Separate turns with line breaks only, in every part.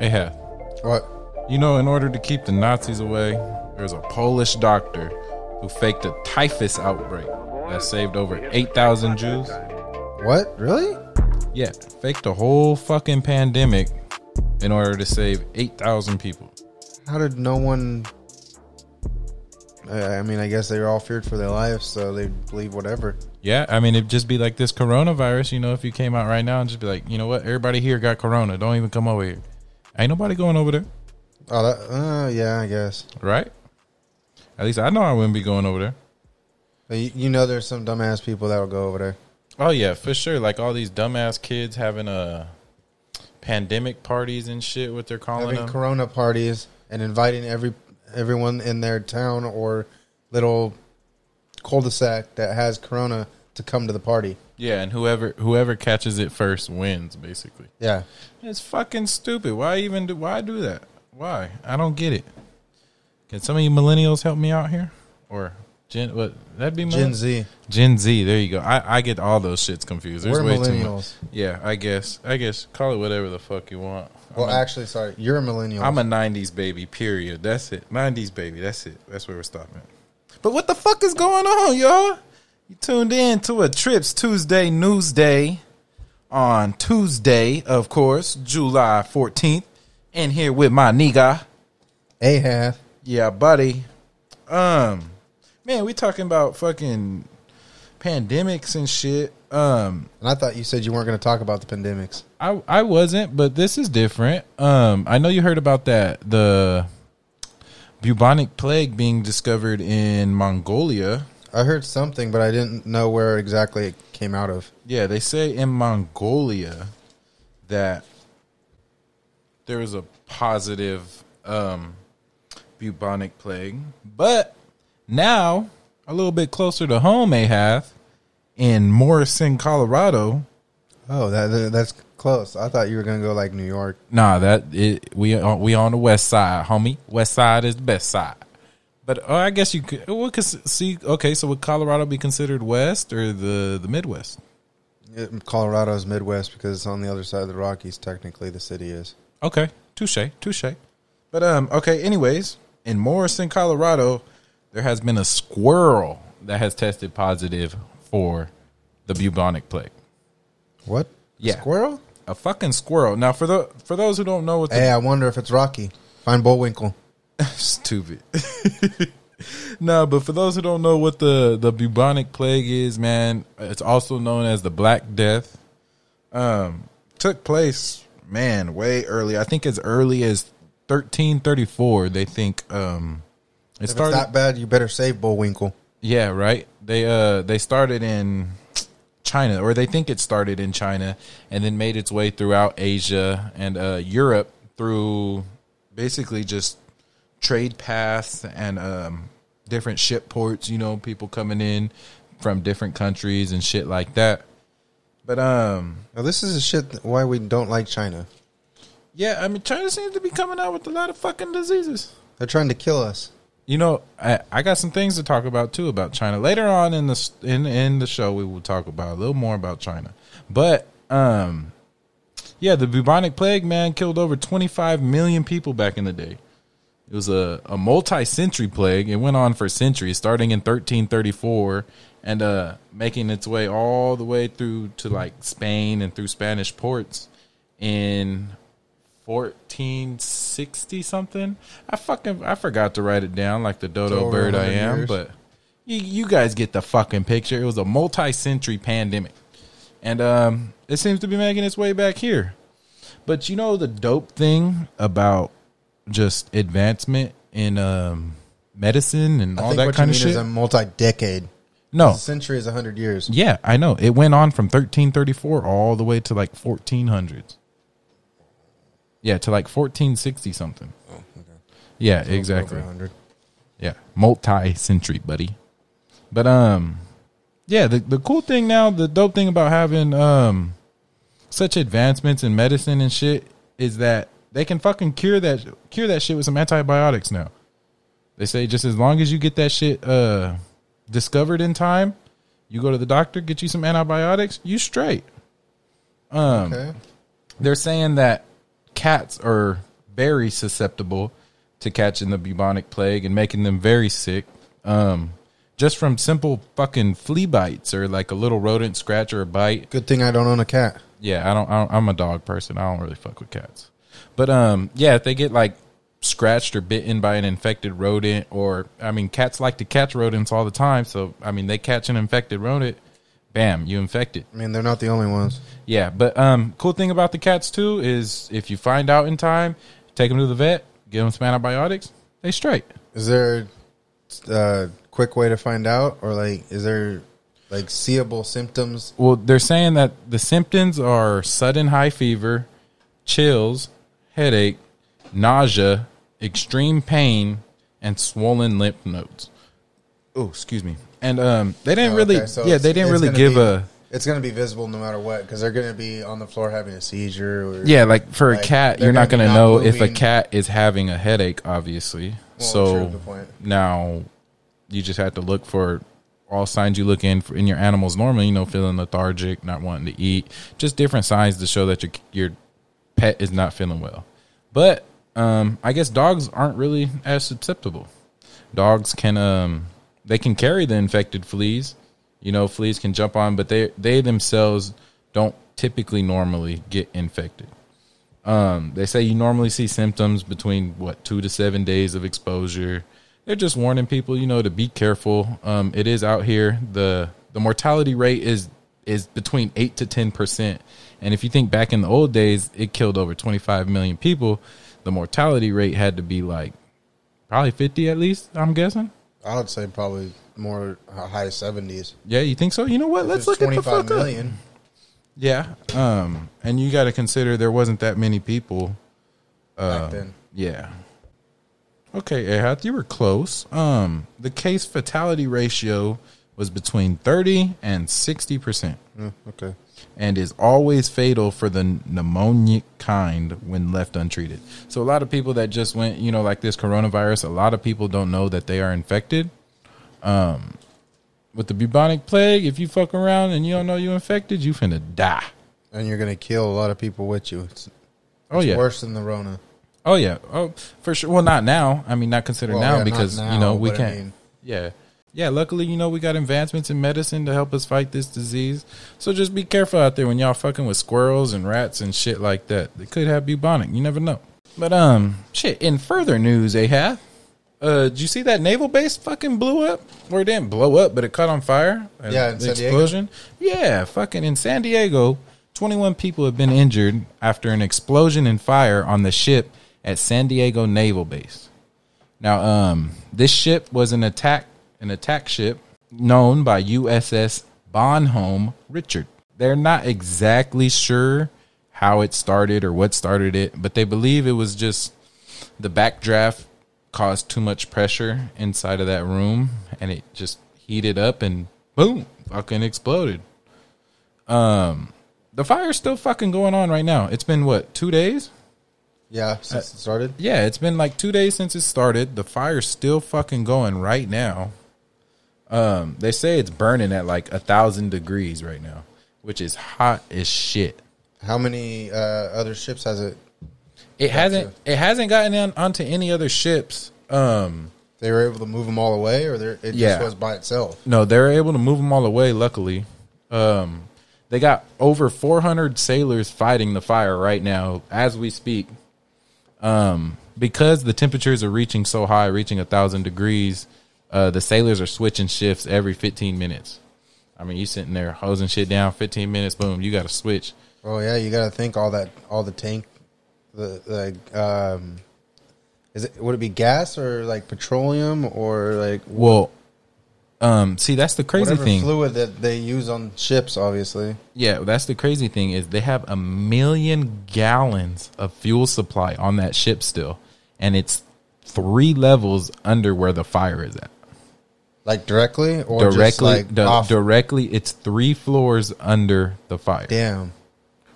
Hey, ha.
What?
You know, in order to keep the Nazis away, there's a Polish doctor who faked a typhus outbreak that saved over 8,000 Jews.
What? Really?
Yeah, faked a whole fucking pandemic in order to save 8,000 people.
How did no one? I I mean, I guess they were all feared for their lives, so they believe whatever.
Yeah, I mean, it'd just be like this coronavirus, you know, if you came out right now and just be like, you know what, everybody here got corona. Don't even come over here. Ain't nobody going over there,
Oh, that, uh, yeah, I guess.
right? At least I know I wouldn't be going over there.
But you, you know, there's some dumbass people that will go over there.
Oh yeah, for sure. Like all these dumbass kids having a pandemic parties and shit. What they're calling
having
them.
Corona parties and inviting every everyone in their town or little cul-de-sac that has Corona to come to the party.
yeah, and whoever whoever catches it first wins. Basically,
Yeah,
it's fucking stupid. Why even do? Why do that? Why? I don't get it. Can some of you millennials help me out here? Or Gen? What? That'd be
Gen Z.
Gen Z. There you go. I, I get all those shits confused. There's
We're
way too much.
millennials.
Yeah, I guess. I guess. Call it whatever the fuck you want.
Well,
I'm
actually, sorry, you're a millennial.
I'm a '90s baby. Period. That's it. '90s baby. That's it. That's where we're stopping. But what the fuck is going on, y'all? You tuned in to a Trips Tuesday News Day on Tuesday, of course, July 14th, and here with my nigga.
Ahab.
Yeah, buddy. Um, man, we talking about fucking pandemics and shit. Um,
And I thought you said you weren't going to talk about the pandemics.
I I wasn't, but this is different. Um, I know you heard about that the bubonic plague being discovered in Mongolia.
I heard something, but I didn't know where exactly it came out of.
Yeah, they say in Mongolia that there was a positive um, bubonic plague, but now a little bit closer to home, Ahab, in Morrison, Colorado.
Oh, that that's close. I thought you were going to go like New York.
Nah, that it, we on- we on the west side, homie. West side is the best side. But uh, I guess you could well, cause see. Okay, so would Colorado be considered west or the the Midwest?
It- Colorado's Midwest because it's on the other side of the Rockies. Technically, the city is.
Okay, touche, touche. But um, okay. Anyways, in Morrison, Colorado, there has been a squirrel that has tested positive for the bubonic plague.
What?
Yeah.
Squirrel?
A fucking squirrel. Now, for the for those who don't know what the
Hey, I wonder if it's Rocky. Find Bullwinkle.
Stupid. no, but for those who don't know what the the bubonic plague is, man, it's also known as the Black Death. Um, took place, man, way early. I think as early as thirteen thirty four. They think um, it
If
started.
it's that bad, you better save Bullwinkle.
Yeah, right. They uh they started in China, or they think it started in China, and then made its way throughout Asia and uh, Europe through basically just trade paths and um, different ship ports. You know, people coming in from different countries and shit like that. But um,
Now, this is a shit why we don't like China.
yeah, I mean, China seems to be coming out with a lot of fucking diseases.
They're trying to kill us.
You know, I, I got some things to talk about too about China. Later on in the in in the show, we will talk about a little more about China. But um, yeah, the bubonic plague man killed over 25 million people back in the day. It was a, a multi-century plague. It went on for centuries, starting in 1334 and uh, making its way all the way through to like Spain and through Spanish ports in 1460 something. I fucking I forgot to write it down like the dodo bird I am,
years.
but you, you guys get the fucking picture. It was a multi-century pandemic. And um it seems to be making its way back here. But you know the dope thing about just advancement in um medicine and
I
all that kind of
mean is a multi-decade.
no.
A century is hundred years.
Yeah, I know. It went on from 1334 all the way to like 1400s. Yeah, to like 1460 something.
Oh, okay.
Yeah,
Over
exactly. Yeah, multi-century, buddy. But um, yeah, the the cool thing now, the dope thing about having um such advancements in medicine and shit is that they can fucking cure that cure that shit with some antibiotics now. They say just as long as you get that shit uh discovered in time, you go to the doctor, get you some antibiotics, you straight. Um,
Okay.
they're saying that cats are very susceptible to catching the bubonic plague and making them very sick. Um, just from simple fucking flea bites or like a little rodent scratch or a bite.
Good thing I don't own a cat.
Yeah, I don't, I don't. I'm a dog person. I don't really fuck with cats. But um, yeah, if they get like scratched or bitten by an infected rodent, or I mean, cats like to catch rodents all the time. So I mean, they catch an infected rodent, bam, you infected.
I mean, they're not the only ones.
Yeah, but um, cool thing about the cats too is if you find out in time, take them to the vet, give them some antibiotics, they straight.
Is there a quick way to find out, or like, is there like seeable symptoms?
Well, they're saying that the symptoms are sudden high fever, chills, headache, nausea, extreme pain, and swollen lymph nodes. Oh, excuse me. And um, they didn't
Oh,
really,
okay, so
yeah, they didn't really give
be-
a,
It's going to be visible no matter what because they're going to be on the floor having a seizure. Or,
yeah, like for a cat, you're not
gonna
going
not
know if a cat is having a headache, obviously.
Well,
so now you just have to look for all signs you look in for in your animals normally, you know, feeling lethargic, not wanting to eat, just different signs to show that your your pet is not feeling well. But um, I guess dogs aren't really as susceptible. Dogs can um, they can carry the infected fleas. You know, fleas can jump on, but they they themselves don't typically normally get infected. Um, they say you normally see symptoms between what two to seven days of exposure. They're just warning people, you know, to be careful. Um, it is out here. the The mortality rate is is between eight to ten percent. And if you think back in the old days, it killed over twenty five million people. The mortality rate had to be like probably fifty at least. I'm guessing.
I would say probably more uh, high seventies.
Yeah, you think so? You know what? Let's look at the fuck up. Yeah. Um, and you got to consider there wasn't that many people
back then.
Yeah. Okay, Ahad, you were close. Um, the case fatality ratio was between 30 and 60%
Mm, okay.
And is always fatal for the pneumonic kind when left untreated. So a lot of people that just went, you know, like this coronavirus, a lot of people don't know that they are infected. Um, with the bubonic plague, if you fuck around and you don't know you're infected, you finna die.
And you're gonna kill a lot of people with you. It's,
Oh yeah.
worse than the Rona.
Oh yeah. Oh, for sure. Well, not now. I mean, not considered
Well,
now
yeah,
because
now,
you know we can't.
mean-
yeah, yeah. Luckily, you know we got advancements in medicine to help us fight this disease. So just be careful out there when y'all fucking with squirrels and rats and shit like that. They could have bubonic. You never know. But um, shit. In further news, Ahab, uh, did you see that naval base fucking blew up? Or it didn't blow up, but it caught on fire. Uh,
Yeah, in
the
San Diego?
explosion. Yeah, fucking in San Diego, 21 people have been injured after an explosion and fire on the ship at San Diego Naval Base. Now, um, this ship was an attack an attack ship known by USS Bonhomme Richard. They're not exactly sure how it started or what started it, but they believe it was just the backdraft caused too much pressure inside of that room and it just heated up and boom, fucking exploded. Um the fire's still fucking going on right now. It's been what, 2 days?
Yeah, since it started.
Yeah, it's been like 2 days since it started. The fire's still fucking going right now. Um they say it's burning at like a 1000 degrees right now, which is hot as shit.
How many uh, other ships has it?
It hasn't it hasn't gotten on, onto any other ships. Um
They were able to move them all away, or they're- it
Yeah.
just was by itself.
No, they were able to move them all away. Luckily, um, they got over 400 sailors fighting the fire right now as we speak. Um, because the temperatures are reaching so high, reaching a thousand degrees, uh, the sailors are switching shifts every 15 minutes. I mean, you sitting there hosing shit down, 15 minutes, boom, you got to switch.
Oh yeah, you got to think all that, all the tank, the the um, is it would it be gas or like petroleum or like
Well, um, see, that's the crazy thing.
fluid that they use on ships? Obviously,
Yeah, that's the crazy thing is they have a million gallons of fuel supply on that ship still, and it's three levels under where the fire is at.
Like directly or just
Directly,
like
directly, it's three floors under the fire.
Damn,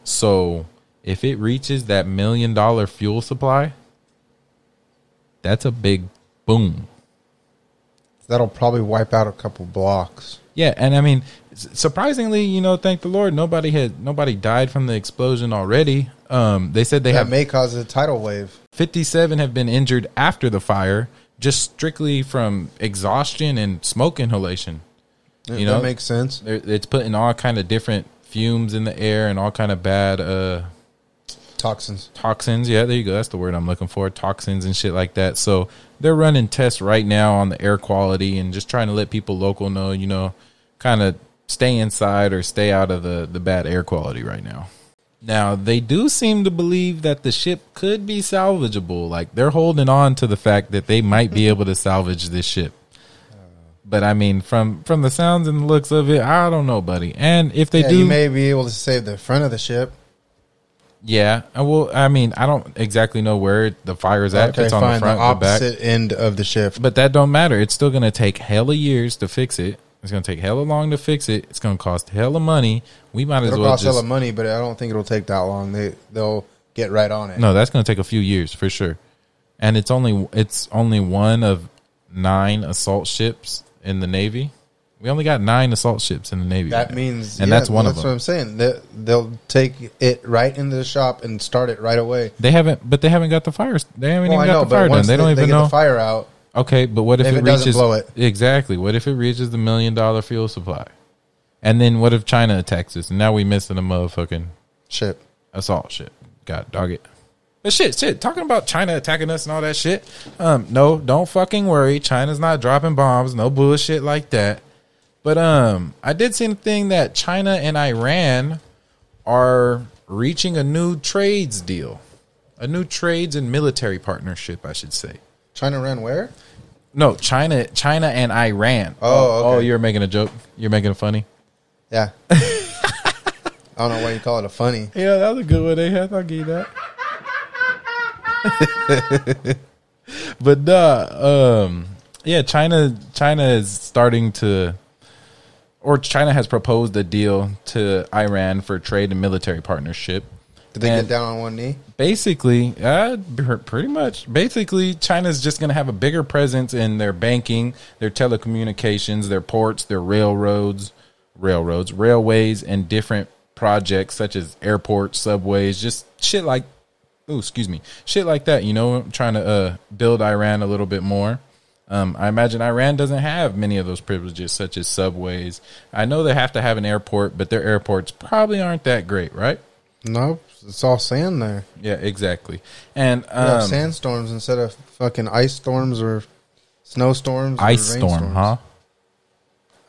So if it reaches that million dollar fuel supply, that's a big boom.
that'll probably wipe out a couple blocks.
Yeah, and I mean, surprisingly, you know, thank the Lord, nobody had nobody died from the explosion already. Um, they said they
that
have
may cause a tidal wave.
57 have been injured after the fire, just strictly from exhaustion and smoke inhalation. You know,
that makes sense.
It's putting all kind of different fumes in the air and all kind of bad uh,
Toxins.
toxins. Yeah, there you go. That's the word I'm looking for. Toxins and shit like that. So they're running tests right now on the air quality and just trying to let people local know, you know, kind of stay inside or stay out of the, the bad air quality right now. Now, they do seem to believe that the ship could be salvageable. Like they're holding on to the fact that they might be able to salvage this ship. But I mean, from from the sounds and the looks of it, I don't know, buddy. And if they
yeah,
do,
you may be able to save the front of the ship.
yeah. I will. I mean, I don't exactly know where the fire is at.
Okay,
it's on
fine.
the front,
the
the back.
end of the ship.
But that don't matter. It's still gonna take hella years to fix it. It's gonna take hella long to fix it. It's gonna cost hella money. We might as
It'll
well
cost
just
hella money, but I don't think it'll take that long. They they'll get right on it.
no. That's gonna take a few years for sure. And it's only it's only one of nine assault ships in the Navy. We only got nine assault ships in the Navy.
That
right
means,
and
yeah,
that's one
that's
of
what
them.
I'm saying. They, they'll take it right into the shop and start it right away.
They haven't, but they haven't got the fires. They haven't
Well, I
even
know,
got the fire done.
once
They don't
they
even
get
know.
the fire out,
Okay, but what if,
If
it,
it doesn't
reaches
blow it.
exactly? What if it reaches the million dollar fuel supply? And then what if China attacks us? And now we missing a motherfucking
ship.
assault shit. God dog it. But shit, shit. Talking about China attacking us and all that shit. Um, no, don't fucking worry. China's not dropping bombs. No bullshit like that. But um, I did see a thing that China and Iran are reaching a new trades deal, a new trades and military partnership, I should say.
China ran where?
No, China, China and Iran.
Oh,
oh, you're making a joke. You're making it funny.
Yeah. I don't know why you call it a funny.
Yeah, that was a good one. They had. I'll give you that. but nah, um, yeah, China, China is starting to, or China has proposed a deal to Iran for trade and military partnership.
Did they
And-
get down on one knee?
basically, uh, pretty much. Basically, China's just going to have a bigger presence in their banking, their telecommunications, their ports, their railroads, railroads, railways, and different projects such as airports, subways, just shit like, oh, excuse me, shit like that. You know, trying to uh, build Iran a little bit more. Um, I imagine Iran doesn't have many of those privileges, such as subways. I know they have to have an airport, but their airports probably aren't that great, right?
No, it's all sand there.
Yeah, exactly. And um,
sandstorms instead of fucking ice storms or snowstorms. Ice or
ice storm, huh?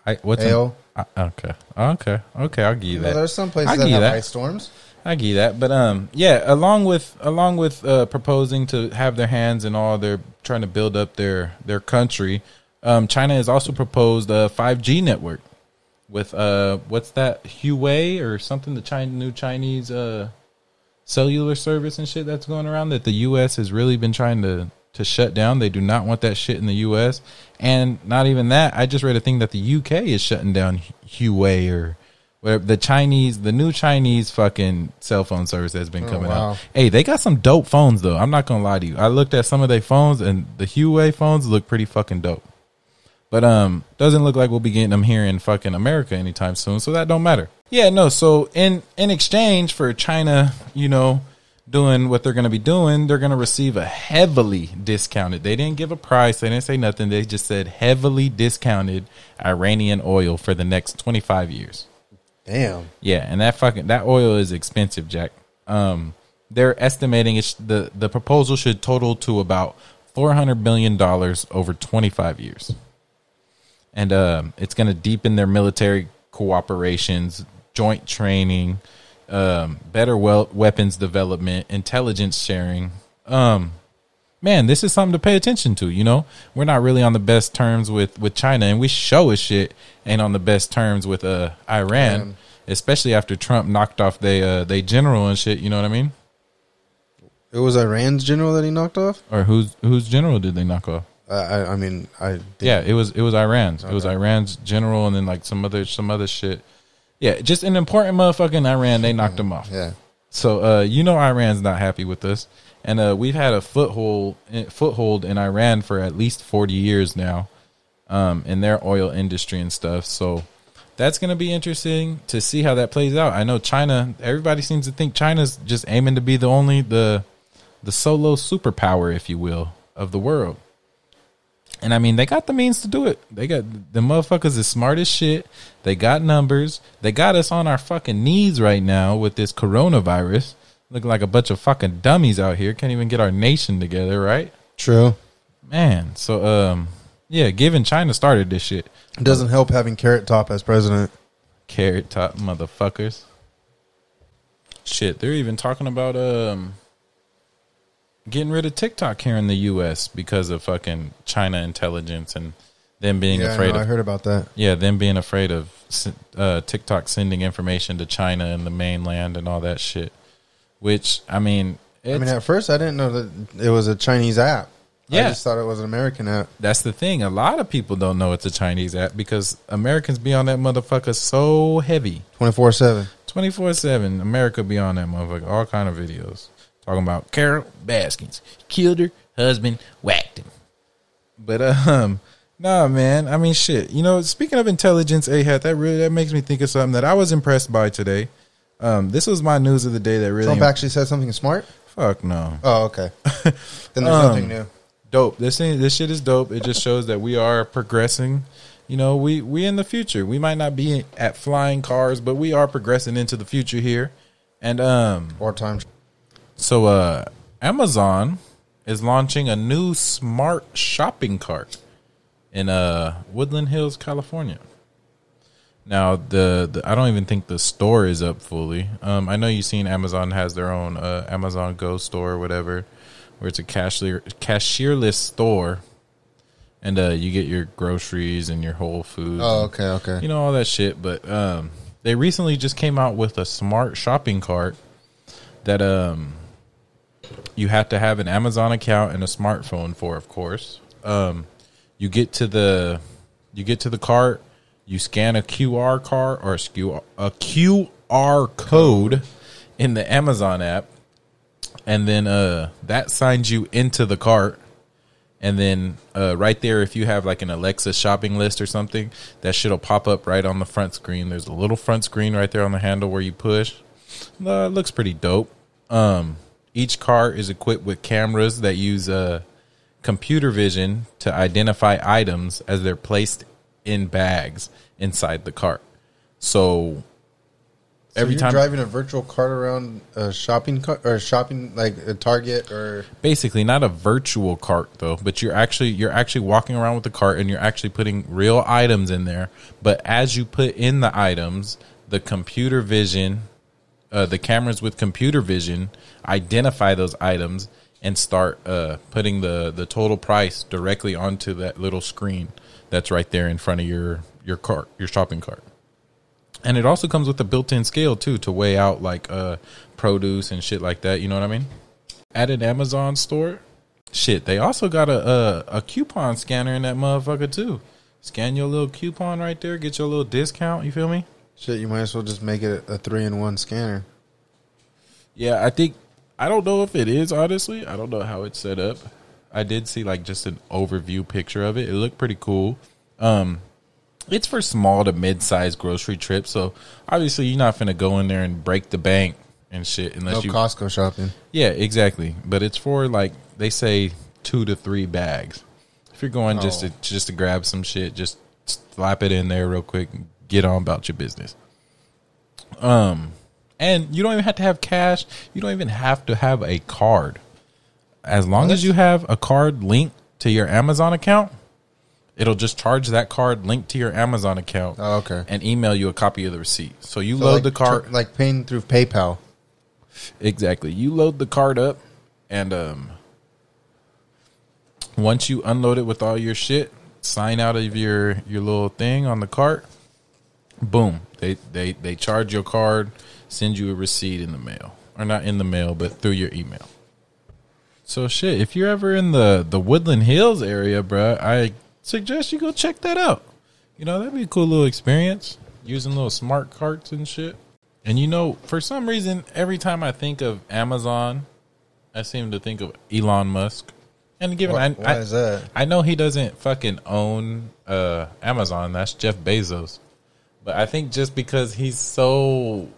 I what's an-
Hail.
uh, okay, okay, okay. I'll give you that.
there's some places
I
that
give you
have
that.
ice storms.
I give you that. But um, yeah, along with along with uh, proposing to have their hands in all they're trying to build up their their country, um, China has also proposed a 5G network with uh, what's that Huawei or something? The China new Chinese uh cellular service and shit that's going around that the U.S. has really been trying to to shut down. They do not want that shit in the U.S. And not even that. I just read a thing that the U.K. is shutting down Huawei or whatever the Chinese, the new Chinese fucking cell phone service that's been
Oh,
coming
wow.
out. Hey, they got some dope phones though. I'm not gonna lie to you. I looked at some of their phones and the Huawei phones look pretty fucking dope. But um, doesn't look like we'll be getting them here in fucking America anytime soon. So that don't matter. Yeah, no. So in in exchange for China, you know, doing what they're going to be doing, they're going to receive a heavily discounted. They didn't give a price. They didn't say nothing. They just said heavily discounted Iranian oil for the next twenty five years.
Damn.
Yeah, and that fucking that oil is expensive, Jack. Um, they're estimating it's the the proposal should total to about four hundred billion dollars over twenty five years, and um, it's going to deepen their military cooperations, joint training, um, better wel- weapons development, intelligence sharing. Um, man, this is something to pay attention to. You know, we're not really on the best terms with with China, and we show as shit ain't on the best terms with uh Iran,
Um,
especially after Trump knocked off they uh they general and shit. You know what I mean?
It was Iran's general that he knocked off.
Or whose whose general did they knock off?
I, I mean, I didn't-
Yeah, it was it was Iran's. It was Iran's general, and then like some other some other shit. Yeah, just an important motherfucking Iran. They knocked him off.
yeah.
So uh, you know Iran's not happy with us, and uh, we've had a foothold foothold in Iran for at least forty years now, um, in their oil industry and stuff. So that's going to be interesting to see how that plays out. I know China. Everybody seems to think China's just aiming to be the only the the solo superpower, if you will, of the world. And I mean, they got the means to do it. They got the motherfuckers is smart as shit. They got numbers. They got us on our fucking knees right now with this coronavirus. Looking like a bunch of fucking dummies out here. Can't even get our nation together, right?
True.
Man, so um, yeah, given China started this shit.
It doesn't help having Carrot Top as president.
Carrot top motherfuckers. Shit, they're even talking about um getting rid of TikTok here in the US because of fucking China intelligence and them being
yeah, I
afraid
know, I heard about that.
yeah, them being afraid of uh, TikTok sending information to China and the mainland and all that shit. Which I mean,
I mean, at first I didn't know that it was a Chinese app.
Yeah.
I just thought it was an American app.
that's the thing. A lot of people don't know it's a Chinese app because Americans be on that motherfucker so heavy.
Twenty four seven.
Twenty four seven, America be on that motherfucker. All kind of videos talking about Carol Baskins killed her husband, whacked him. But um, nah, man. I mean, shit. You know, speaking of intelligence, Ahad, that really that makes me think of something that I was impressed by today. Um, this was my news of the day that really
Trump actually said something smart.
fuck no
Oh, okay. then there's
Um,
nothing new.
dope. This thing, this shit is dope. It just shows that we are progressing. You know, we we in the future. We might not be at flying cars, but we are progressing into the future here. And um,
Or time.
So uh Amazon is launching a new smart shopping cart in uh Woodland Hills, California. Now the, the I don't even think the store is up fully. Um I know you've seen Amazon has their own uh Amazon Go store or whatever where it's a cashier cashierless store and uh you get your groceries and your whole foods
Oh, okay, okay.
you know all that shit but um they recently just came out with a smart shopping cart that um you have to have an Amazon account and a smartphone for of course um you get to the you get to the cart you scan a QR card or a Q- a QR code in the Amazon app and then uh that signs you into the cart and then uh, right there, if you have like an Alexa shopping list or something, that shit'll pop up right on the front screen. There's a little front screen right there on the handle where you push. Uh, it looks pretty dope. Um, each car is equipped with cameras that use uh, computer vision to identify items as they're placed in bags inside the cart. So
So
every
you're
time,
driving a virtual cart around a shopping cart or shopping like a Target or
basically not a virtual cart though but you're actually you're actually walking around with the cart and you're actually putting real items in there but as you put in the items the computer vision uh, the cameras with computer vision identify those items and start uh, putting the the total price directly onto that little screen that's right there in front of your your cart your shopping cart and it also comes with a built-in scale too to weigh out like uh produce and shit like that you know what i mean at an Amazon store. Shit, they also got a, a a coupon scanner in that motherfucker too. Scan your little coupon right there, get your little discount. You feel me?
Shit. You might as well just make it a three in one scanner.
Yeah, I think I don't know if it is honestly. I don't know how it's set up. I did see like just an overview picture of it. It looked pretty cool. Um it's for small to mid-sized grocery trips, so obviously you're not finna go in there and break the bank and shit unless
No
you
Costco shopping.
Yeah, exactly. But it's for like they say two to three bags. If you're going just
Oh.
to just to grab some shit, just slap it in there real quick, get on about your business. Um, and you don't even have to have cash. You don't even have to have a card. As long as you have a card linked to your Amazon account, it'll just charge that card linked to your Amazon account
Oh, okay.
and email you a copy of the receipt. So you
So
load
like
the card.
tr- like paying through PayPal.
Exactly. You load the card up, and um, once you unload it with all your shit, sign out of your your little thing on the cart. Boom. They they they charge your card, send you a receipt in the mail, or not in the mail, but through your email. So shit, if you're ever in the the Woodland Hills area, bruh, I suggest you go check that out. You know that'd be a cool little experience using little smart carts and shit. And you know, for some reason, every time I think of Amazon, I seem to think of Elon Musk. And given
Why,
I,
why
I? I know he doesn't fucking own uh, Amazon. That's Jeff Bezos. But I think just because he's so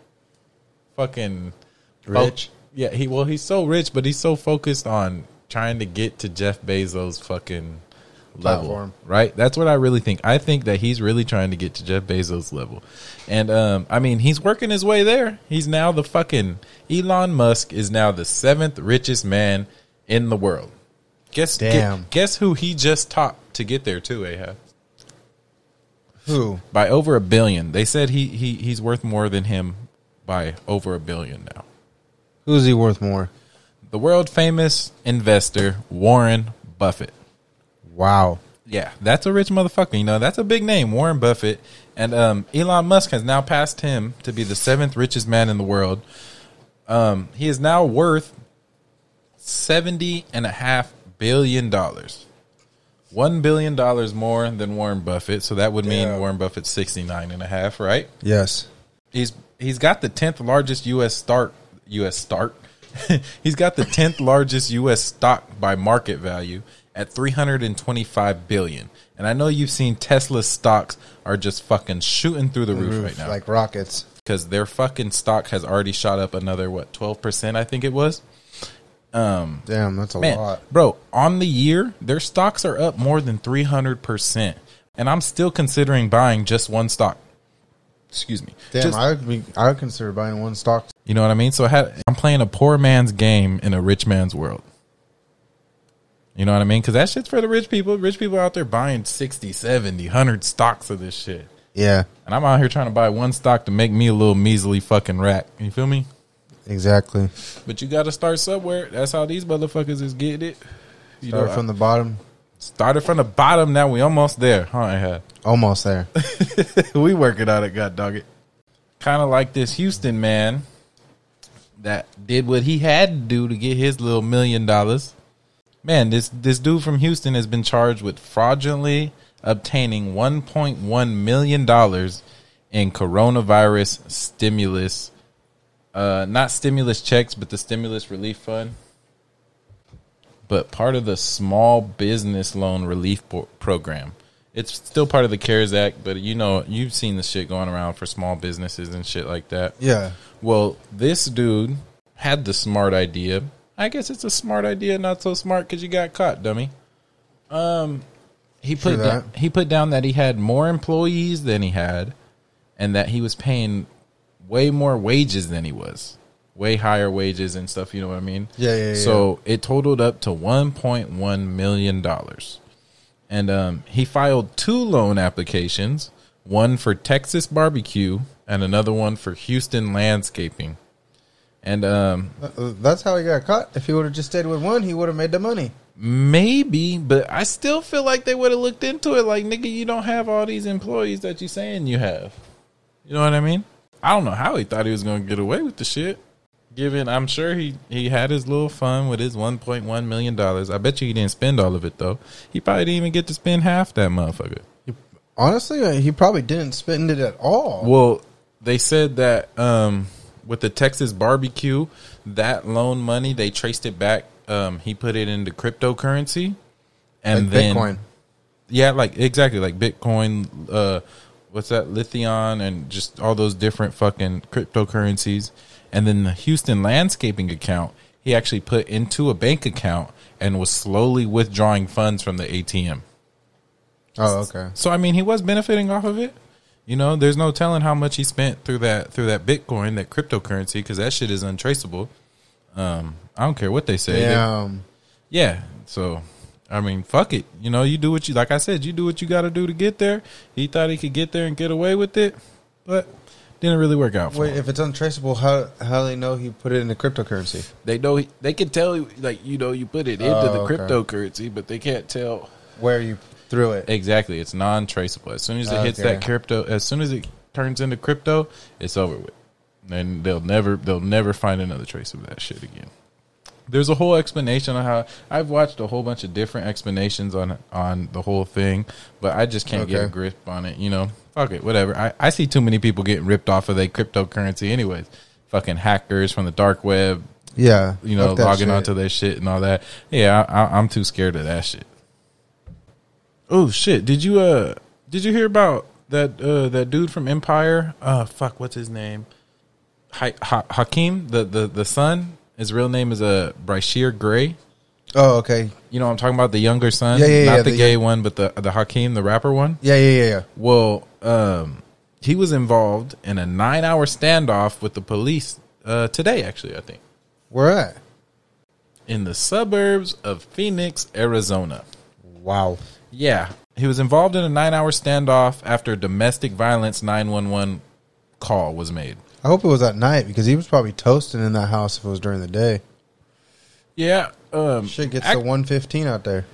fucking fo-
Rich?
yeah, he well he's so rich, but he's so focused on trying to get to Jeff Bezos' fucking level,
Platform.
right? That's what I really think. I think that he's really trying to get to Jeff Bezos' level, and um, I mean he's working his way there. He's now the fucking Elon Musk is now the seventh richest man in the world. Guess gu-
Damn.
guess who he just topped to get there too, Ahab
Who?
by over a billion. They said he, he he's worth more than him by over a billion now.
Who's he worth more?
The world famous investor Warren Buffett.
Wow.
Yeah, that's a rich motherfucker. You know, that's a big name, Warren Buffett. And um, Elon Musk has now passed him to be the seventh richest man in the world. Um, he is now worth seventy and a half billion dollars. One billion dollars more than Warren Buffett. So that would mean
Yeah.
Warren Buffett's sixty nine and a half, right?
Yes.
He's he's got the tenth largest U.S. start U.S. start. he's got the tenth largest U.S. stock by market value at three hundred and twenty five billion. And I know you've seen Tesla stocks are just fucking shooting through the roof, right now
Like rockets.
because their fucking stock has already shot up another what twelve percent. I think it was.
Um, Damn, that's a
Man,
lot.
bro, on the year, their stocks are up more than 300%. And I'm still considering buying just one stock. Excuse me.
Damn,
Just-
I would be. I would consider buying one stock.
You know what I mean? So I had, I'm playing a poor man's game in a rich man's world. You know what I mean? Because that shit's for the rich people. Rich people out there buying 60, 70, 100 stocks of this shit.
Yeah,
And I'm out here trying to buy one stock to make me a little measly fucking rack. You feel me?
Exactly.
But you got to start somewhere. That's how these motherfuckers is getting it. You
Start
know,
from the bottom.
started from the bottom. Now we almost there, huh?
Almost there.
we working on it, god dog it. Kind of like this Houston man that did what he had to do to get his little million dollars. Man, this this dude from Houston has been charged with fraudulently obtaining 1.1 million dollars in coronavirus stimulus uh not stimulus checks but the stimulus relief fund but part of the small business loan relief po- program. It's still part of the CARES Act, but you know, you've seen the shit going around for small businesses and shit like that.
Yeah.
Well, this dude had the smart idea. I guess it's a smart idea, not so smart because you got caught, dummy. Um, he put down, he put down that he had more employees than he had, and that he was paying way more wages than he was, way higher wages and stuff. You know what I mean?
Yeah, yeah, yeah.
So it totaled up to one point one million dollars, and um, he filed two loan applications, one for Texas barbecue and another one for Houston landscaping. And um,
Uh, That's how he got caught. If he would have just stayed with one, he would have made the money.
maybe, but I still feel like they would have looked into it. Like, nigga, you don't have all these employees that you're saying you have. You know what I mean? I don't know how he thought he was going to get away with the shit. Given, I'm sure he he had his little fun with his 1.1 million dollars. I bet you he didn't spend all of it though. He probably didn't even get to spend half that motherfucker.
Honestly, uh, he probably didn't spend it at all.
Well, they said that um, with the Texas barbecue, that loan money they traced it back. Um, he put it into cryptocurrency, and
like
then
Bitcoin.
yeah, like exactly like Bitcoin. Uh, what's that? Lithium and just all those different fucking cryptocurrencies. And then the Houston landscaping account, he actually put into a bank account and was slowly withdrawing funds from the ATM.
Oh, okay.
So I mean, he was benefiting off of it. You know, there's no telling how much he spent through that through that Bitcoin, that cryptocurrency, because that shit is untraceable. Um, I don't care what they say.
Yeah. Um,
yeah. So, I mean, fuck it. You know, you do what you like. I said, you do what you got to do to get there. He thought he could get there and get away with it, but didn't really work out. For
wait,
him.
if it's untraceable, how how do they know he put it into cryptocurrency?
They know he, they can tell you, like you know, you put it into
Oh,
the
okay.
cryptocurrency, but they can't tell
Where you threw it?
Exactly. It's non traceable. As soon as it hits that crypto, as soon as it turns into crypto, it's over with. And they'll never they'll never find another trace of that shit again. There's a whole explanation on how I've watched a whole bunch of different explanations on on the whole thing, but I just can't get a grip on it. You know, fuck it, whatever. I, I see too many people getting ripped off of their cryptocurrency, anyways. Fucking hackers from the dark web,
Yeah,
you know, logging
shit.
onto their shit and all that. Yeah, I, I, I'm too scared of that shit. Oh shit! Did you uh did you hear about that uh, that dude from Empire. Uh, fuck, what's his name? Ha- ha- Hakeem, the, the the son. His real name is uh Bryshere Gray.
Oh, okay.
You know, I'm talking about the younger son,
Yeah, yeah,
not
yeah,
the,
the
gay
young-
one, but the the Hakeem, the rapper one.
Yeah, yeah, yeah, yeah.
Well, um, he was involved in a nine hour standoff with the police uh, today. Actually, I think
Where at?
in the suburbs of Phoenix, Arizona.
Wow.
Yeah, he was involved in a nine hour standoff after a domestic violence nine one one call was made.
I hope it was at night because he was probably toasting in that house if it was during the day.
Yeah, um,
Shit gets
ac-
to 115 out there.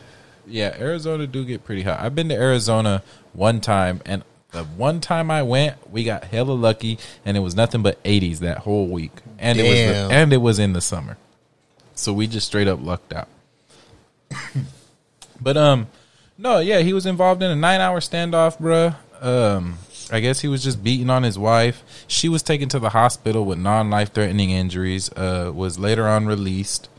Yeah, Arizona do get pretty hot. I've been to Arizona one time, and the one time I went, we got hella lucky, and it was nothing but 80s that whole week, and it was the, and it was in the summer, so we just straight up lucked out. but um, no, yeah, he was involved in a nine hour standoff, bruh. Um, I guess he was just beating on his wife. She was taken to the hospital with non life threatening injuries. Uh, was later on released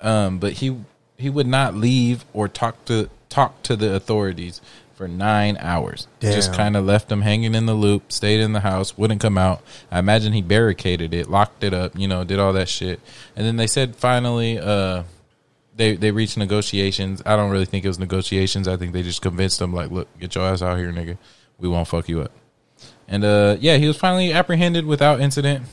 um, but he he would not leave or talk to talk to the authorities for nine hours. Just kind of left them hanging in the loop. Stayed in the house, wouldn't come out. I imagine he barricaded it, locked it up, you know, did all that shit. And then they said finally, uh, they they reached negotiations. I don't really think it was negotiations. I think they just convinced them like, look, get your ass out here, nigga. We won't fuck you up. And uh, yeah, he was finally apprehended without incident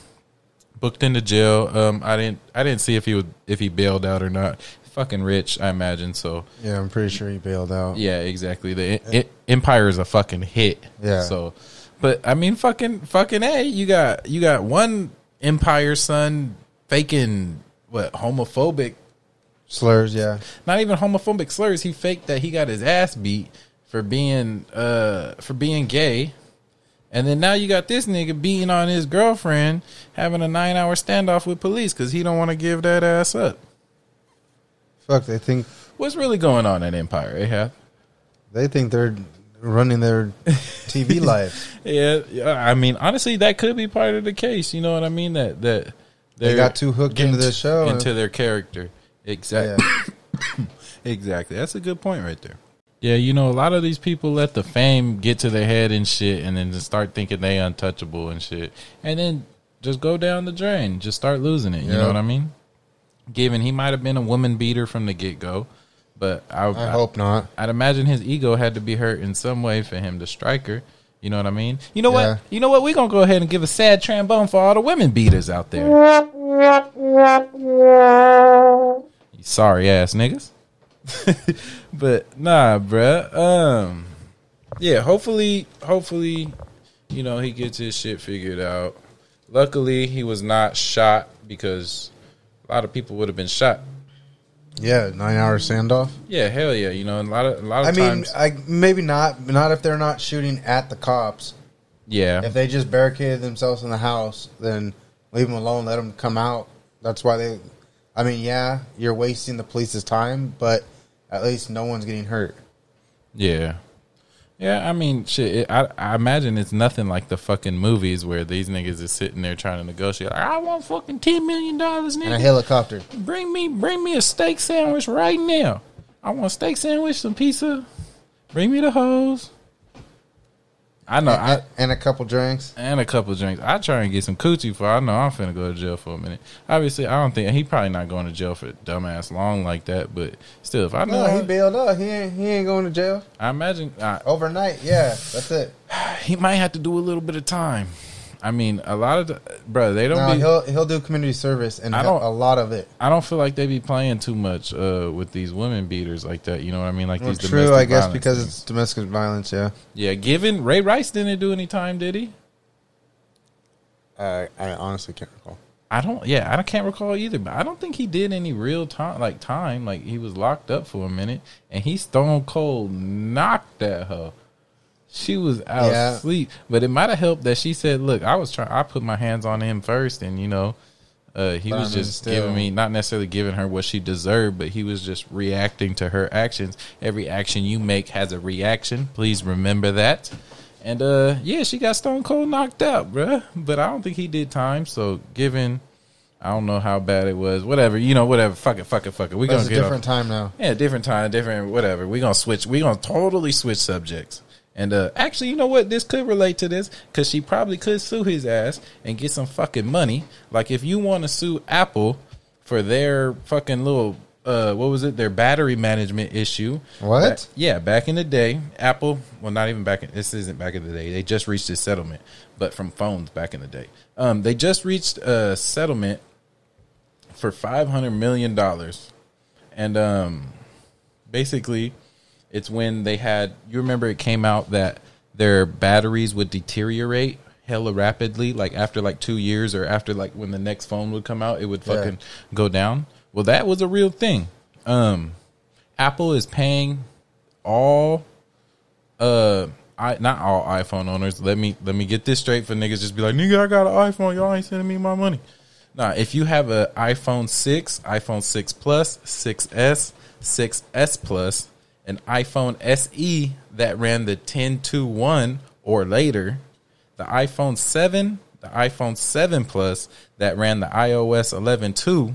booked into jail. Um, I didn't I didn't see if he would if he bailed out or not. Fucking rich, I imagine. So
Yeah, I'm pretty sure he bailed out.
yeah, exactly. The I- Empire is a fucking hit.
Yeah.
So, but I mean, fucking fucking a. You got you got one Empire son faking what homophobic,
Slurs, yeah.
not even homophobic slurs. He faked that he got his ass beat for being uh for being gay. And then now you got this nigga beating on his girlfriend, having a nine hour standoff with police because he don't want to give that ass up.
Fuck, they think
What's really going on at Empire, Ahab?
they think they're running their TV lives.
Yeah, yeah, I mean, honestly, that could be part of the case. You know what I mean? That that
They got too hooked into the show.
into their character. Exactly, exactly. That's a good point right there. Yeah, you know, a lot of these people let the fame get to their head and shit, and then just start thinking they untouchable and shit, and then just go down the drain, just start losing it. You know what I mean? Given he might have been a woman beater from the get go, but I,
I hope not.
I'd imagine his ego had to be hurt in some way for him to strike her. You know what I mean? You know
Yeah.
what? You know what? We're gonna go ahead and give a sad trombone for all the women beaters out there. You sorry ass niggas. but nah, bruh. Um yeah, hopefully hopefully, you know, he gets his shit figured out. Luckily he was not shot because a lot of people would have been shot.
Yeah, nine hour standoff.
Yeah, hell yeah. You know, a lot of a lot of
I mean,
times
I maybe not, not if they're not shooting at the cops.
Yeah.
If they just barricaded themselves in the house, then leave them alone. Let them come out. That's why they. I mean, yeah, you're wasting the police's time, but at least no one's getting hurt.
Yeah. Yeah, I mean, shit. It, I I imagine it's nothing like the fucking movies where these niggas is sitting there trying to negotiate. Like, I want fucking ten million dollars,
And a helicopter.
Bring me, bring me a steak sandwich right now. I want a steak sandwich, some pizza. Bring me the hose. I know, I
and a couple drinks.
and a couple drinks. I try and get some coochie for. I know I'm finna go to jail for a minute. Obviously, I don't think he probably not going to jail for dumbass long like that. But still, if I know,
No, he bailed up, He ain't. He ain't going to jail
I imagine I,
overnight. Yeah, that's it.
he might have to do a little bit of time. I mean, a lot of the, bro, they don't
No,
be.
he'll he'll do community service and
I don't-
a lot of it.
I don't feel like they be playing too much uh, with these women beaters like that. You know what I mean? Like
Well,
these
true,
domestic
I guess, because
things.
it's domestic violence. Yeah,
yeah. Given Ray Rice didn't do any time, did he?
I I honestly can't recall.
I don't. Yeah, I can't recall either. But I don't think he did any real time, like time. Like he was locked up for a minute, and he stone cold knocked that hoe. She was out
Yeah.
sleep, but it might have helped that she said, "Look, I was trying. I put my hands on him first, and you know, uh, he
But I
was
mean,
just
still-
giving me not necessarily giving her what she deserved, but he was just reacting to her actions. Every action you make has a reaction. Please remember that." And uh, yeah, she got stone cold knocked out, bruh. But I don't think he did time. So given, I don't know how bad it was. Whatever, you know, whatever. Fuck it, fuck it, fuck it. We
But
gonna
a
get
different
off.
time now.
Yeah, different time, different whatever. We gonna switch. We gonna totally switch subjects. And uh, actually, you know what? This could relate to this because she probably could sue his ass and get some fucking money. Like if you want to sue Apple for their fucking little uh, what was it? Their battery management issue.
What?
Ba- yeah, back in the day, Apple. Well, not even back in. This isn't back in the day. They just reached a settlement, but from phones back in the day. Um, they just reached a settlement for five hundred million dollars, and um, basically, it's when they had. You remember it came out that their batteries would deteriorate hella rapidly, like after like two years or after like when the next phone would come out, it would
Yeah.
fucking go down. Well, that was a real thing. Um, Apple is paying all uh I not all iPhone owners. Let me let me get this straight for niggas just be like, nigga, I got an iPhone, y'all ain't sending me my money. Nah, if you have an iPhone 6, iPhone 6 Plus, 6S, 6S Plus, an iPhone SE that ran the 1021 or later, the iPhone 7, the iPhone 7 Plus that ran the iOS 11.2,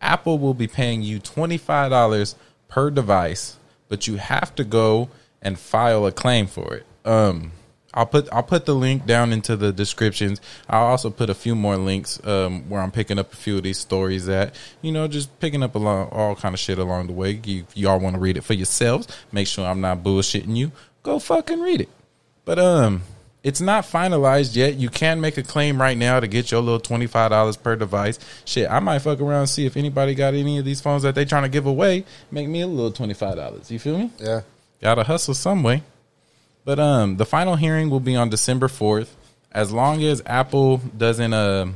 Apple will be paying you $25 per device, but you have to go and file a claim for it. Um I'll put I'll put the link down into the descriptions. I'll also put a few more links um, where I'm picking up a few of these stories at. You know, just picking up along all kind of shit along the way. You y'all want to read it for yourselves, make sure I'm not bullshitting you. Go fucking read it. But um, it's not finalized yet. You can make a claim right now to get your little twenty five dollars per device. Shit, I might fuck around and see if anybody got any of these phones that they trying to give away. Make me a little twenty five dollars. You feel me?
Yeah.
Gotta hustle some way. But um, the final hearing will be on December fourth. As long as Apple doesn't uh,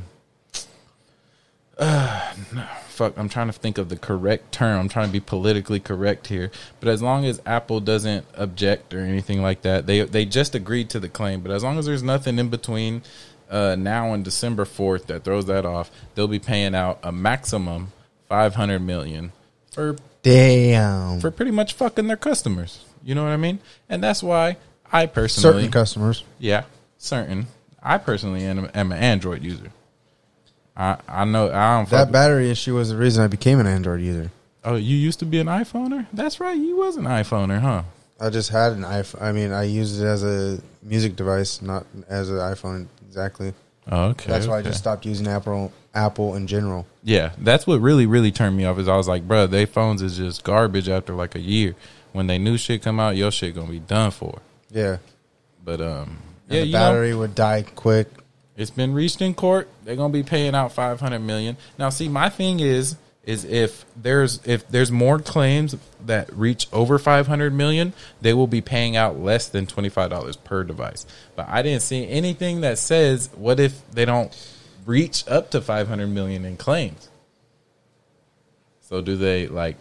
uh, fuck, I'm trying to think of the correct term. I'm trying to be politically correct here. But as long as Apple doesn't object or anything like that, they they just agreed to the claim. But as long as there's nothing in between uh, now and December fourth that throws that off, they'll be paying out a maximum five hundred million for
Damn.
for pretty much fucking their customers. You know what I mean? And that's why I personally,
certain customers.
yeah, certain. I personally am, am an Android user. I I know I don't.
That battery issue was the reason I became an Android user.
oh, you used to be an iPhoner? That's right. You was an iPhoner, huh?
I just had an iPhone. I mean, I used it as a music device, not as an iPhone exactly.
Oh, okay.
That's why I just stopped using Apple. Apple in general.
Yeah, that's what really really turned me off. Is I was like, bro, they phones is just garbage after like a year. When they new shit come out, your shit gonna be done for.
Yeah.
But um, yeah,
the
you know,
battery would die quick.
It's been reached in court. They're gonna be paying out five hundred million. Now, see, my thing is, is if there's if there's more claims that reach over five hundred million, they will be paying out less than twenty five dollars per device. But I didn't see anything that says what if they don't reach up to five hundred million in claims. So do they like?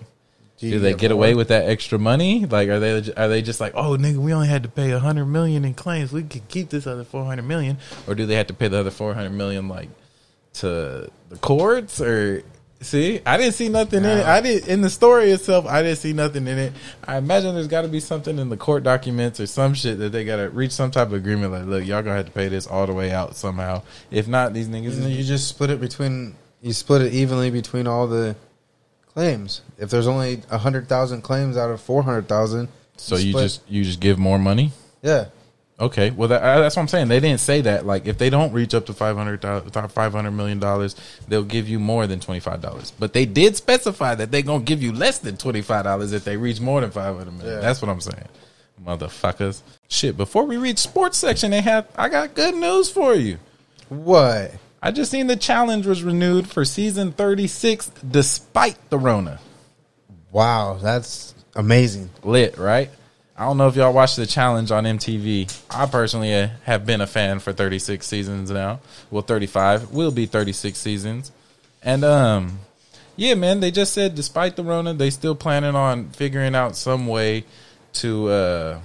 Do
they
get
away with that extra money? Like, are they are they just like, oh, nigga, we only had to pay a hundred million in claims. We could keep this other four hundred million, or do they have to pay the other four hundred million like to the courts? Or see, I didn't see nothing in it. I did in the story itself. I didn't see nothing in it. I imagine there's got to be something in the court documents or some shit that they got to reach some type of agreement. Like, look, y'all gonna have to pay this all the way out somehow. If not, these niggas.
You just split it between. You split it evenly between all the claims. If there's only a hundred thousand claims out of four hundred thousand,
so you just you just give more money.
yeah.
Okay, well that, uh, that's what I'm saying. They didn't say that. Like, if they don't reach up to 500 five hundred million dollars, they'll give you more than twenty five dollars. But they did specify that they're gonna give you less than twenty five dollars if they reach more than five hundred million.
Yeah.
That's what I'm saying, motherfuckers. Shit. Before we reach sports section, they have. I got good news for you.
What?
I just seen the challenge was renewed for season 36, despite the Rona.
Wow, that's amazing.
lit, right? I don't know if y'all watched the challenge on MTV. I personally uh, have been a fan for 36 seasons now. Well, 35 will be 36 seasons. And um yeah, man, they just said despite the Rona, they still planning on figuring out some way to uh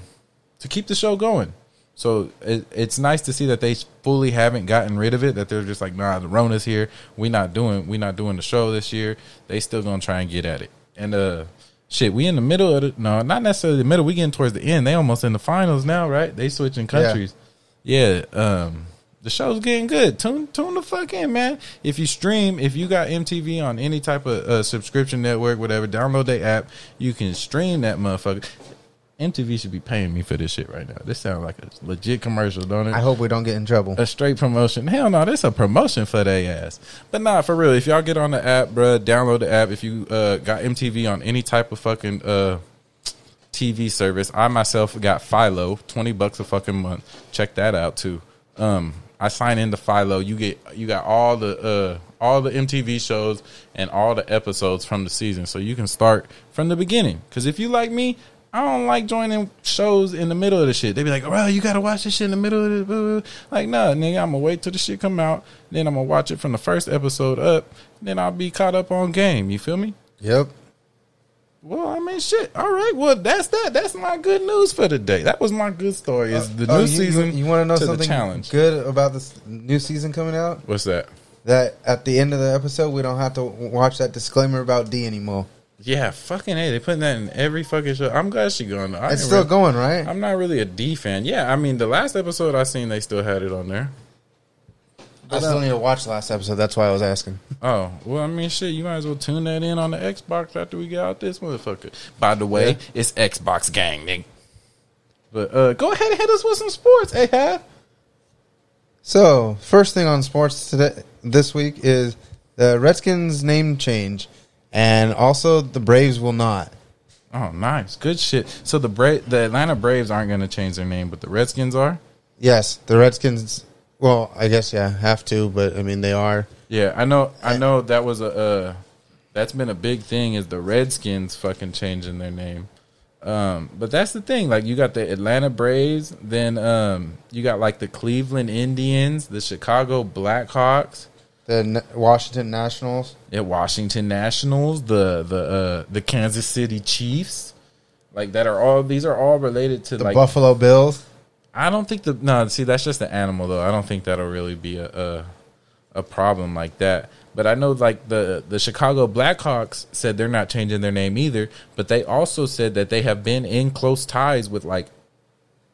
to keep the show going. So it, it's nice to see that they fully haven't gotten rid of it. That they're just like, nah, the Rona's here. We not doing we not doing the show this year. They still gonna try and get at it. And uh, shit, we in the middle of the no, not necessarily the middle. We getting towards the end. They almost in the finals now, right? They switching countries. Yeah. um, the show's getting good. Tune tune the fuck in, man. If you stream, if you got MTV on any type of uh, subscription network, whatever, download the app. You can stream that motherfucker. MTV should be paying me for this shit right now. This sounds like a legit commercial, don't it?
I hope we don't get in trouble.
a straight promotion. Hell no, this a promotion for they ass. But nah, for real. If y'all get on the app, bruh, download the app. If you uh, got MTV on any type of fucking uh, TV service, I myself got Philo, twenty bucks a fucking month. Check that out too. Um, I sign into Philo. You get you got all the uh, all the MTV shows and all the episodes from the season, so you can start from the beginning. Because if you like me. I don't like joining shows in the middle of the shit. They be like, "Oh, you gotta watch this shit in the middle of the." blah, blah, blah." Like, nah, nigga, I'm gonna wait till the shit come out. Then I'm gonna watch it from the first episode up. Then I'll be caught up on game. You feel me?
Yep.
Well, I mean, shit. All right. Well, that's that. That's my good news for the day. That was my good story. Is the
Oh,
new
you-
season?
You, want to know something
challenge.
good about this new season coming out?
What's that?
That at the end of the episode, we don't have to watch that disclaimer about Dee anymore.
Yeah, fucking hey, they putting that in every fucking show. I'm glad she going. I
It's still
really-
going, right?
I'm not really a Dee fan. Yeah, I mean, the last episode I seen, they still had it on there.
I still need to watch the last episode. That's why I was asking.
Oh, well, I mean, shit, you might as well tune that in on the Xbox after we get out this motherfucker. By the way,
Yeah.
it's Xbox gang, nigga. But uh, go ahead and hit us with some sports, Ahab.
So, first thing on sports today this week is the Redskins name change, and also the Braves will not.
Oh, nice. Good shit. So the Bra- the Atlanta Braves aren't going to change their name, but the Redskins are?
Yes, the Redskins. Well, I guess yeah, have to, but I mean they are.
Yeah, I know. I know that was a uh, that's been a big thing is the Redskins fucking changing their name. Um, but that's the thing. Like you got the Atlanta Braves, then um, you got like the Cleveland Indians, the Chicago Blackhawks,
The Washington Nationals.
the Washington Nationals, the the uh, the Kansas City Chiefs. Like that are all these are all related to
The
like
Buffalo Bills.
I don't think the no. See, that's just an animal, though. I don't think that'll really be a, a a problem like that. But I know, like the the Chicago Blackhawks said they're not changing their name either. But they also said that they have been in close ties with like,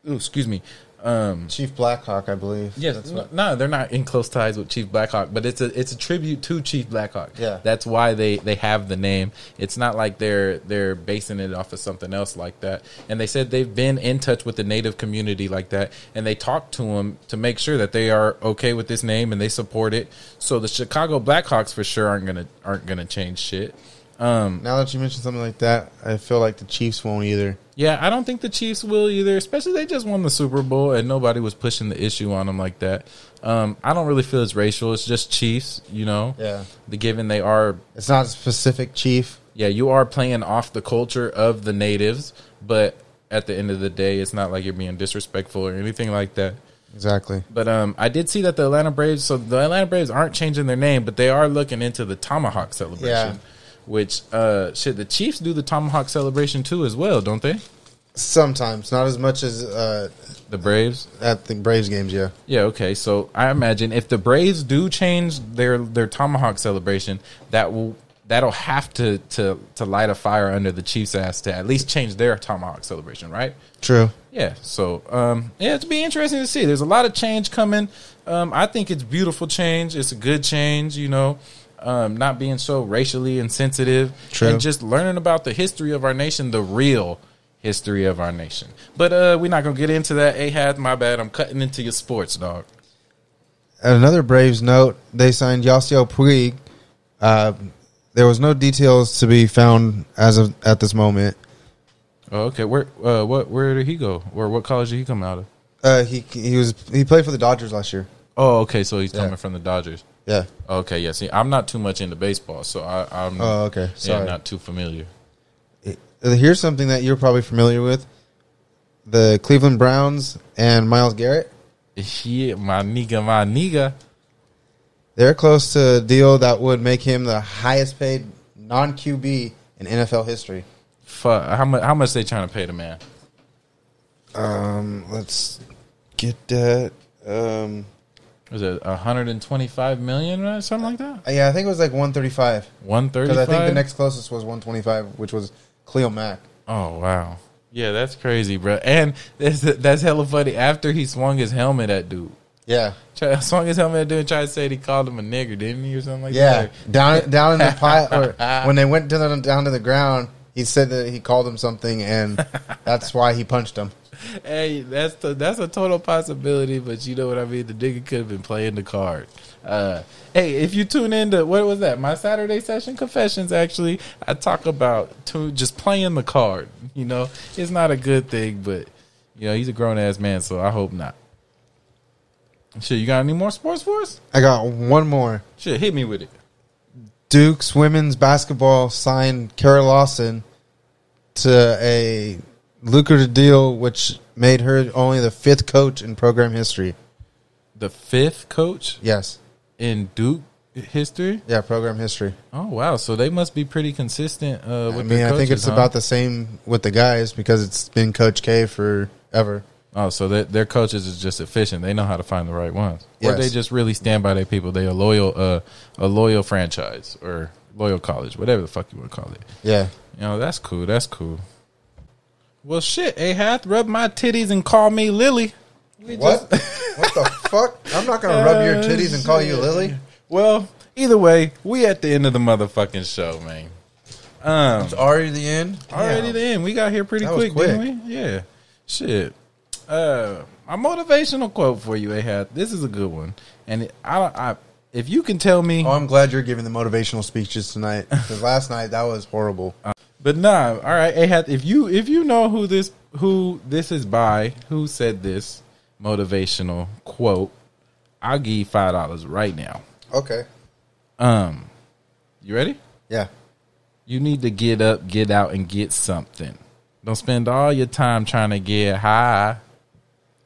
ooh, excuse me, um,
Chief Blackhawk, I believe.
Yes,
That's what-
no, they're not in close ties with Chief Blackhawk, but it's a it's a tribute to Chief Blackhawk.
Yeah.
that's why they they have the name. It's not like they're they're basing it off of something else like that. And they said they've been in touch with the native community like that, and they talked to them to make sure that they are okay with this name and they support it. So the Chicago Blackhawks for sure aren't gonna aren't gonna change shit. Um,
Now that you mentioned something like that, I feel like the Chiefs won't either.
Yeah, I don't think the Chiefs will either. Especially they just won the Super Bowl and nobody was pushing the issue on them like that. Um, I don't really feel it's racial. It's just Chiefs, you know.
Yeah.
The given they are,
It's not a specific chief.
yeah, you are playing off the culture of the natives, but at the end of the day, it's not like you're being disrespectful or anything like that.
Exactly.
But um, I did see that the Atlanta Braves. So the Atlanta Braves aren't changing their name, but they are looking into the Tomahawk celebration.
Yeah.
Which uh, shit, the Chiefs do the Tomahawk celebration too as well, don't they?
Sometimes, not as much as uh,
The Braves.
at the Braves games. Yeah.
Yeah, okay. So I imagine if the Braves do change their their tomahawk celebration, that will that'll have to to to light a fire under the Chiefs' ass to at least change their tomahawk celebration, right?
True.
Yeah. So um, yeah, it'll be interesting to see. There's a lot of change coming. Um, I think it's beautiful change. It's a good change. You know. Um, not being so racially insensitive
True.
and just learning about the history of our nation, the real history of our nation. But uh, we're not gonna get into that. Ahad, my bad. I'm cutting into your sports, dog.
At another Braves note, they signed Yasiel Puig. Uh, there was no details to be found as of at this moment.
Oh, okay. Where uh what where did he go? Or what college did he come out of?
Uh, he he was he played for the Dodgers last year.
Oh, okay, so he's
Yeah.
coming from the Dodgers.
Yeah.
Okay, yeah. See, I'm not too much into baseball, so I, I'm
Oh, okay.
yeah,
Sorry.
not too familiar.
Uh, Here's something that you're probably familiar with: the Cleveland Browns and Myles Garrett.
Yeah, my nigga, my nigga.
They're close to a deal that would make him the highest paid non QB in NFL history.
Fuck, how much? How much they trying to pay the man?
Um, let's get that. Um,
Was it 125 million or something like that?
yeah, I think it was like 135.
135.
because I think the next closest was 125, which was Khalil Mack.
Oh wow. Yeah, that's crazy, bro. And that's that's hella funny. After he swung his helmet at dude,
Yeah,
Try, swung his helmet at dude, and tried to say he called him a nigger, didn't he, or something like
yeah,
that?
Yeah, down down in the pile or when they went to the, down to the ground, he said that he called him something, and that's why he punched him.
Hey, that's the, that's a total possibility, but you know what I mean. The nigga could have been playing the card. Uh, hey, if you tune in to what was that? My Saturday session confessions. Actually, I talk about to, just playing the card. You know, it's not a good thing, but you know he's a grown ass man, so I hope not. Shit, you got any more sports for us?
I got one more.
Shit, hit me with it.
Duke's women's basketball signed Kara Lawson to a lucrative deal, which made her only the fifth coach in program history.
The fifth coach
Yes.
in Duke history.
Yeah, program history.
Oh wow, so they must be pretty consistent. Uh, with
I mean,
their
I think it's
huh?
about the same with the guys because it's been Coach K forever.
Oh, so their their coaches is just efficient. They know how to find the right ones, or they just really stand by their people. They a loyal, uh, a loyal franchise or loyal college, whatever the fuck you want to call it.
Yeah.
You know, that's cool. That's cool. Well, shit, Ahath, rub my titties and call me Lily. We
What?
just-
what the fuck? I'm not gonna rub your titties and call you Lily.
well, either way, we at the end of the motherfucking show, man. Um,
It's already the end.
Already
Damn.
the end. We got here pretty
That was
quick, didn't we? Yeah. Shit. Uh, my motivational quote for you, Ahad. This is a good one, and it, I, I, if you can tell me,
Oh, I'm glad you're giving the motivational speeches tonight because last night that was horrible.
but nah. All right, Ahad. If you if you know who this who this is by, who said this motivational quote, I'll give you five dollars right now.
Okay.
Um, you ready?
Yeah.
You need to get up, get out, and get something. Don't spend all your time trying to get high.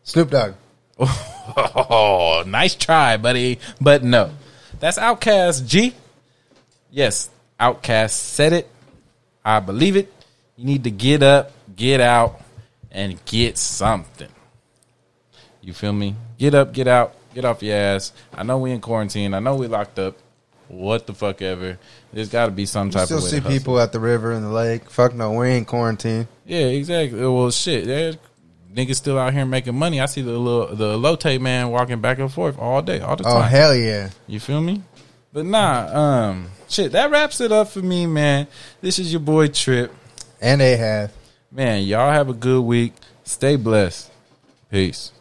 Snoop Dogg.
Oh, nice try, buddy. But no. That's OutKast G. Yes, OutKast said it. I believe it. You need to get up, get out, and get something. You feel me? Get up, get out, get off your ass. I know we in quarantine. I know we locked up. What the fuck ever. There's got to be some type
Still
of way
see people at the river and the lake. Fuck no, we ain't quarantine.
Yeah, exactly. Well, shit, there's niggas still out here making money. I see the little the Lotte man walking back and forth all day, all the time.
Oh hell yeah!
You feel me? But nah, um, shit, that wraps it up for me, man. This is your boy Trip.
And Ahab.
Man, y'all have a good week. Stay blessed. Peace.